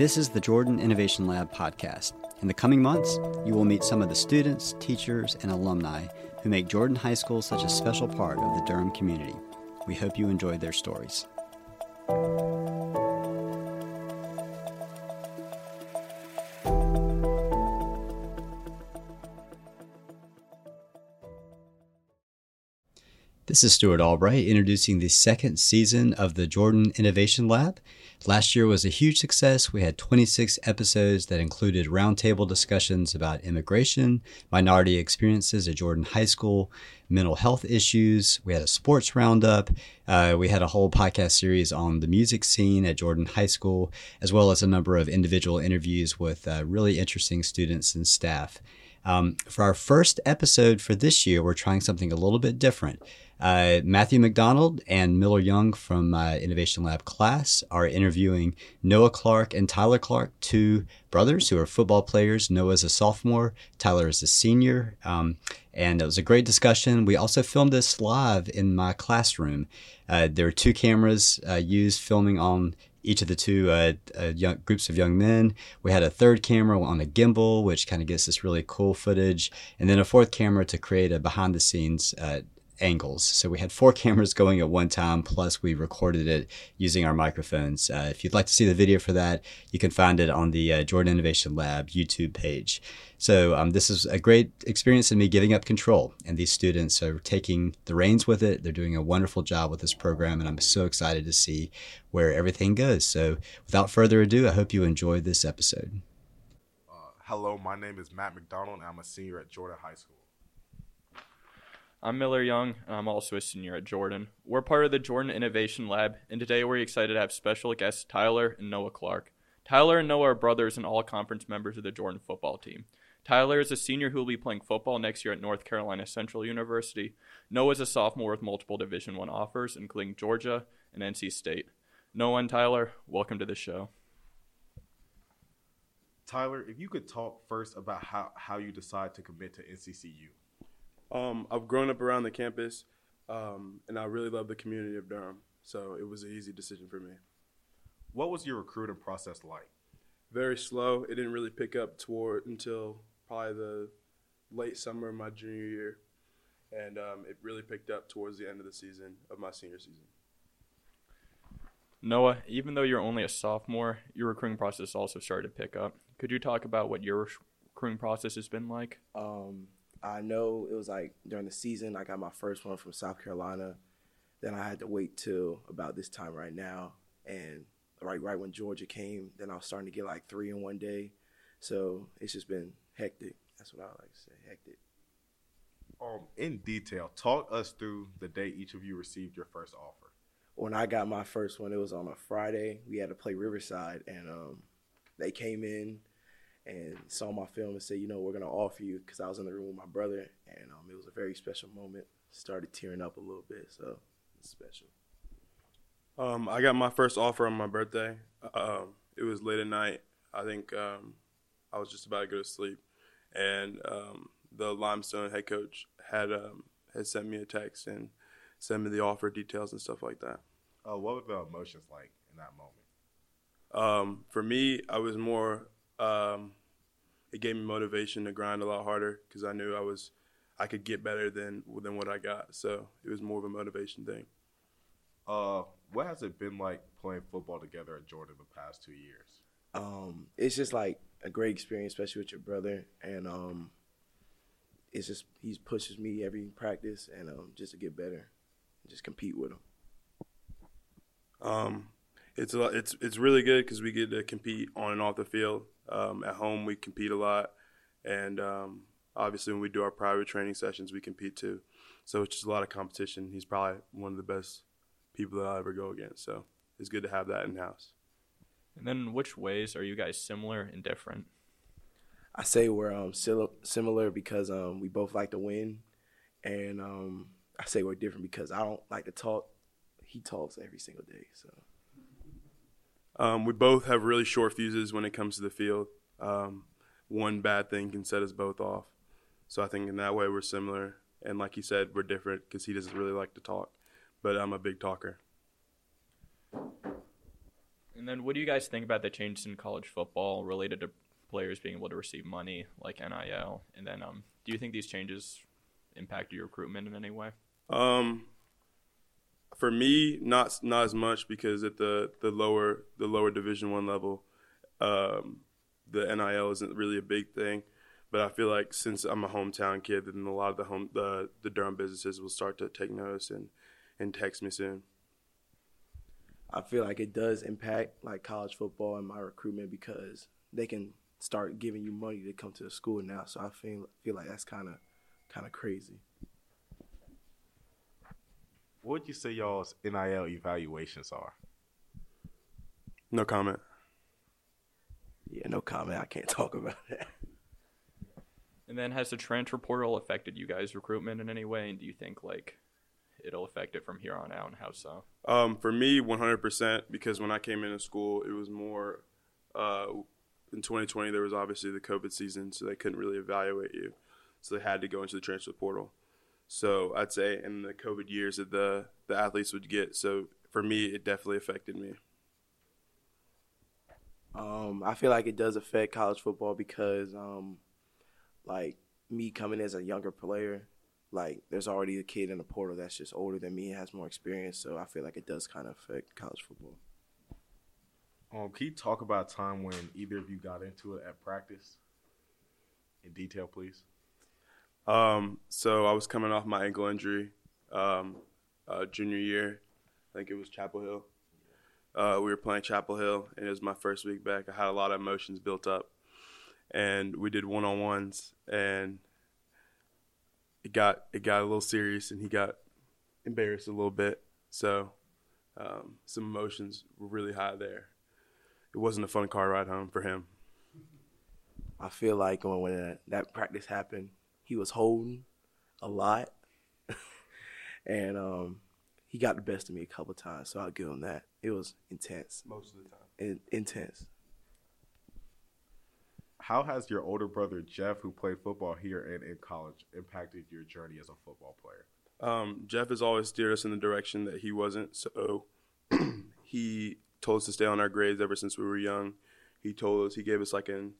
This is the Jordan Innovation Lab podcast. In the coming months, you will meet some of the students, teachers, and alumni who make Jordan High School such a special part of the Durham community. We hope you enjoy their stories. This is Stuart Albright introducing the second season of the Jordan Innovation Lab. Last year was a huge success. We had 26 episodes that included roundtable discussions about immigration, minority experiences at Jordan High School, mental health issues. We had a sports roundup. Uh, we had a whole podcast series on the music scene at Jordan High School, as well as a number of individual interviews with uh, really interesting students and staff. Um, for our first episode for this year, we're trying something a little bit different. Uh, Matthew McDonald and Miller Young from uh, Innovation Lab class are interviewing Noah Clark and Tyler Clark, two brothers who are football players. Noah's a sophomore, Tyler is a senior. Um, and it was a great discussion. We also filmed this live in my classroom. Uh, there were two cameras uh, used filming on each of the two uh, uh, young, groups of young men. We had a third camera on a gimbal, which kind of gets this really cool footage, and then a fourth camera to create a behind the scenes uh, angles. So we had four cameras going at one time, plus we recorded it using our microphones. Uh, if you'd like to see the video for that, you can find it on the uh, Jordan Innovation Lab YouTube page. So um, this is a great experience in me giving up control, and these students are taking the reins with it. They're doing a wonderful job with this program, and I'm so excited to see where everything goes. So without further ado, I hope you enjoyed this episode. Uh, hello, my name is Matt McDonald, and I'm a senior at Jordan High School. I'm Miller Young, and I'm also a senior at Jordan. We're part of the Jordan Innovation Lab, and today we're excited to have special guests Tyler and Noah Clark. Tyler and Noah are brothers and all conference members of the Jordan football team. Tyler is a senior who will be playing football next year at North Carolina Central University. Noah is a sophomore with multiple Division One offers, including Georgia and NC State. Noah and Tyler, welcome to the show. Tyler, if you could talk first about how, how you decide to commit to NCCU. Um, I've grown up around the campus, um, and I really love the community of Durham. So it was an easy decision for me. What was your recruiting process like? Very slow. It didn't really pick up toward until probably the late summer of my junior year, and um, it really picked up towards the end of the season of my senior season. Noah, even though you're only a sophomore, your recruiting process also started to pick up. Could you talk about what your recruiting process has been like? Um, I know it was like during the season, I got my first one from South Carolina. Then I had to wait till about this time right now, and right right when Georgia came, then I was starting to get like three in one day. So it's just been hectic. That's what I like to say, hectic. Um, in detail, talk us through the day each of you received your first offer. When I got my first one, it was on a Friday. We had to play Riverside, and um, they came in and saw my film and said, you know, we're gonna offer you because I was in the room with my brother, and um, it was a very special moment. Started tearing up a little bit, so it's special. Um, I got my first offer on my birthday. Um, it was late at night. I think um, I was just about to go to sleep, and um, the Limestone head coach had um, had sent me a text and sent me the offer details and stuff like that. Uh, what were the emotions like in that moment? Um, for me, I was more. Um, it gave me motivation to grind a lot harder because I knew I was, I could get better than than what I got. So it was more of a motivation thing. Uh, what has it been like playing football together at Jordan the past two years? Um, it's just like a great experience, especially with your brother, and um, it's just he pushes me every practice and um, just to get better, just compete with him. Um, it's a, it's it's really good because we get to compete on and off the field. Um, at home, we compete a lot, and um, obviously, when we do our private training sessions, we compete too. So it's just a lot of competition. He's probably one of the best people that I'll ever go against. So it's good to have that in house. And then, which ways are you guys similar and different? I say we're um, similar because um, we both like to win, and um, I say we're different because I don't like to talk. He talks every single day, so. Um, we both have really short fuses when it comes to the field. Um, one bad thing can set us both off. So I think in that way we're similar. And like you said, we're different because he doesn't really like to talk, but I'm a big talker. And then, what do you guys think about the changes in college football related to players being able to receive money like NIL? And then, um, do you think these changes impact your recruitment in any way? Um, for me, not not as much because at the the lower the lower Division One level, um, the NIL isn't really a big thing. But I feel like since I'm a hometown kid, then a lot of the home the the Durham businesses will start to take notice and and text me soon. I feel like it does impact like college football and my recruitment because they can start giving you money to come to the school now. So I feel feel like that's kind of kind of crazy. What would you say y'all's NIL evaluations are? No comment. Yeah, no comment. I can't talk about that. And then, has the transfer portal affected you guys' recruitment in any way? And do you think like it'll affect it from here on out, and how so? Um, for me, 100%, because when I came into school, it was more. Uh, in 2020, there was obviously the COVID season, so they couldn't really evaluate you, so they had to go into the transfer portal. So I'd say in the COVID years that the the athletes would get. So for me, it definitely affected me. Um, I feel like it does affect college football because, um, like me coming as a younger player, like there's already a kid in the portal that's just older than me and has more experience. So I feel like it does kind of affect college football. Um, can you talk about a time when either of you got into it at practice? In detail, please. Um, so I was coming off my ankle injury, um, uh, junior year. I think it was Chapel Hill. Uh, we were playing Chapel Hill, and it was my first week back. I had a lot of emotions built up, and we did one on ones, and it got it got a little serious, and he got embarrassed a little bit. So um, some emotions were really high there. It wasn't a fun car ride home for him. I feel like when, that practice happened, he was holding a lot, and um, he got the best of me a couple times. So I'll give him that. It was intense, Most of the time. in, intense. How has your older brother Jeff, who played football here and in college, impacted your journey as a football player? Um, Jeff has always steered us in the direction that he wasn't. So he told us to stay on our grades ever since we were young. He told us he gave us like an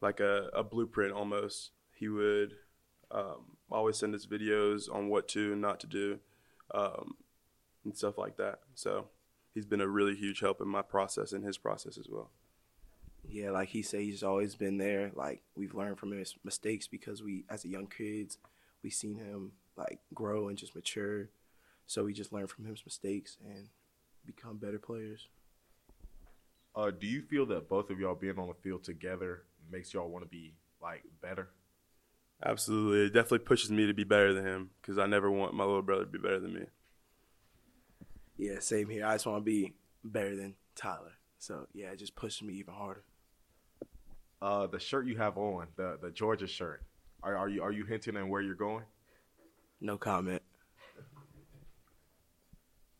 like a, a blueprint almost. He would um, always send us videos on what to and not to do, um, and stuff like that. So he's been a really huge help in my process and his process as well. Yeah, like he said, he's always been there. Like we've learned from his mistakes because we, as a young kids, we seen him like grow and just mature. So we just learn from his mistakes and become better players. Uh, do you feel that both of y'all being on the field together makes y'all want to be like better? Absolutely, it definitely pushes me to be better than him because I never want my little brother to be better than me. Yeah, same here. I just want to be better than Tyler. So yeah, it just pushes me even harder. Uh, the shirt you have on, the the Georgia shirt, are, are you are you hinting at where you're going? No comment.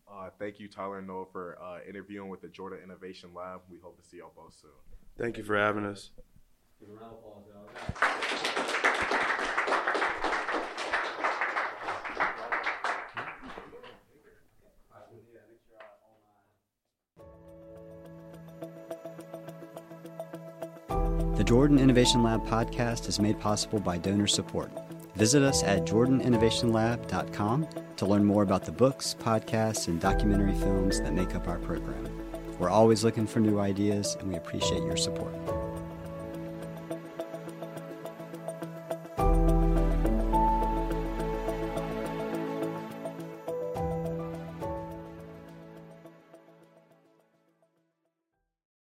Uh, thank you, Tyler and Noah, for uh, interviewing with the Georgia Innovation Lab. We hope to see y'all both soon. Thank you for having us. Jordan Innovation Lab podcast is made possible by donor support. Visit us at jordaninnovationlab.com to learn more about the books, podcasts, and documentary films that make up our program. We're always looking for new ideas, and we appreciate your support.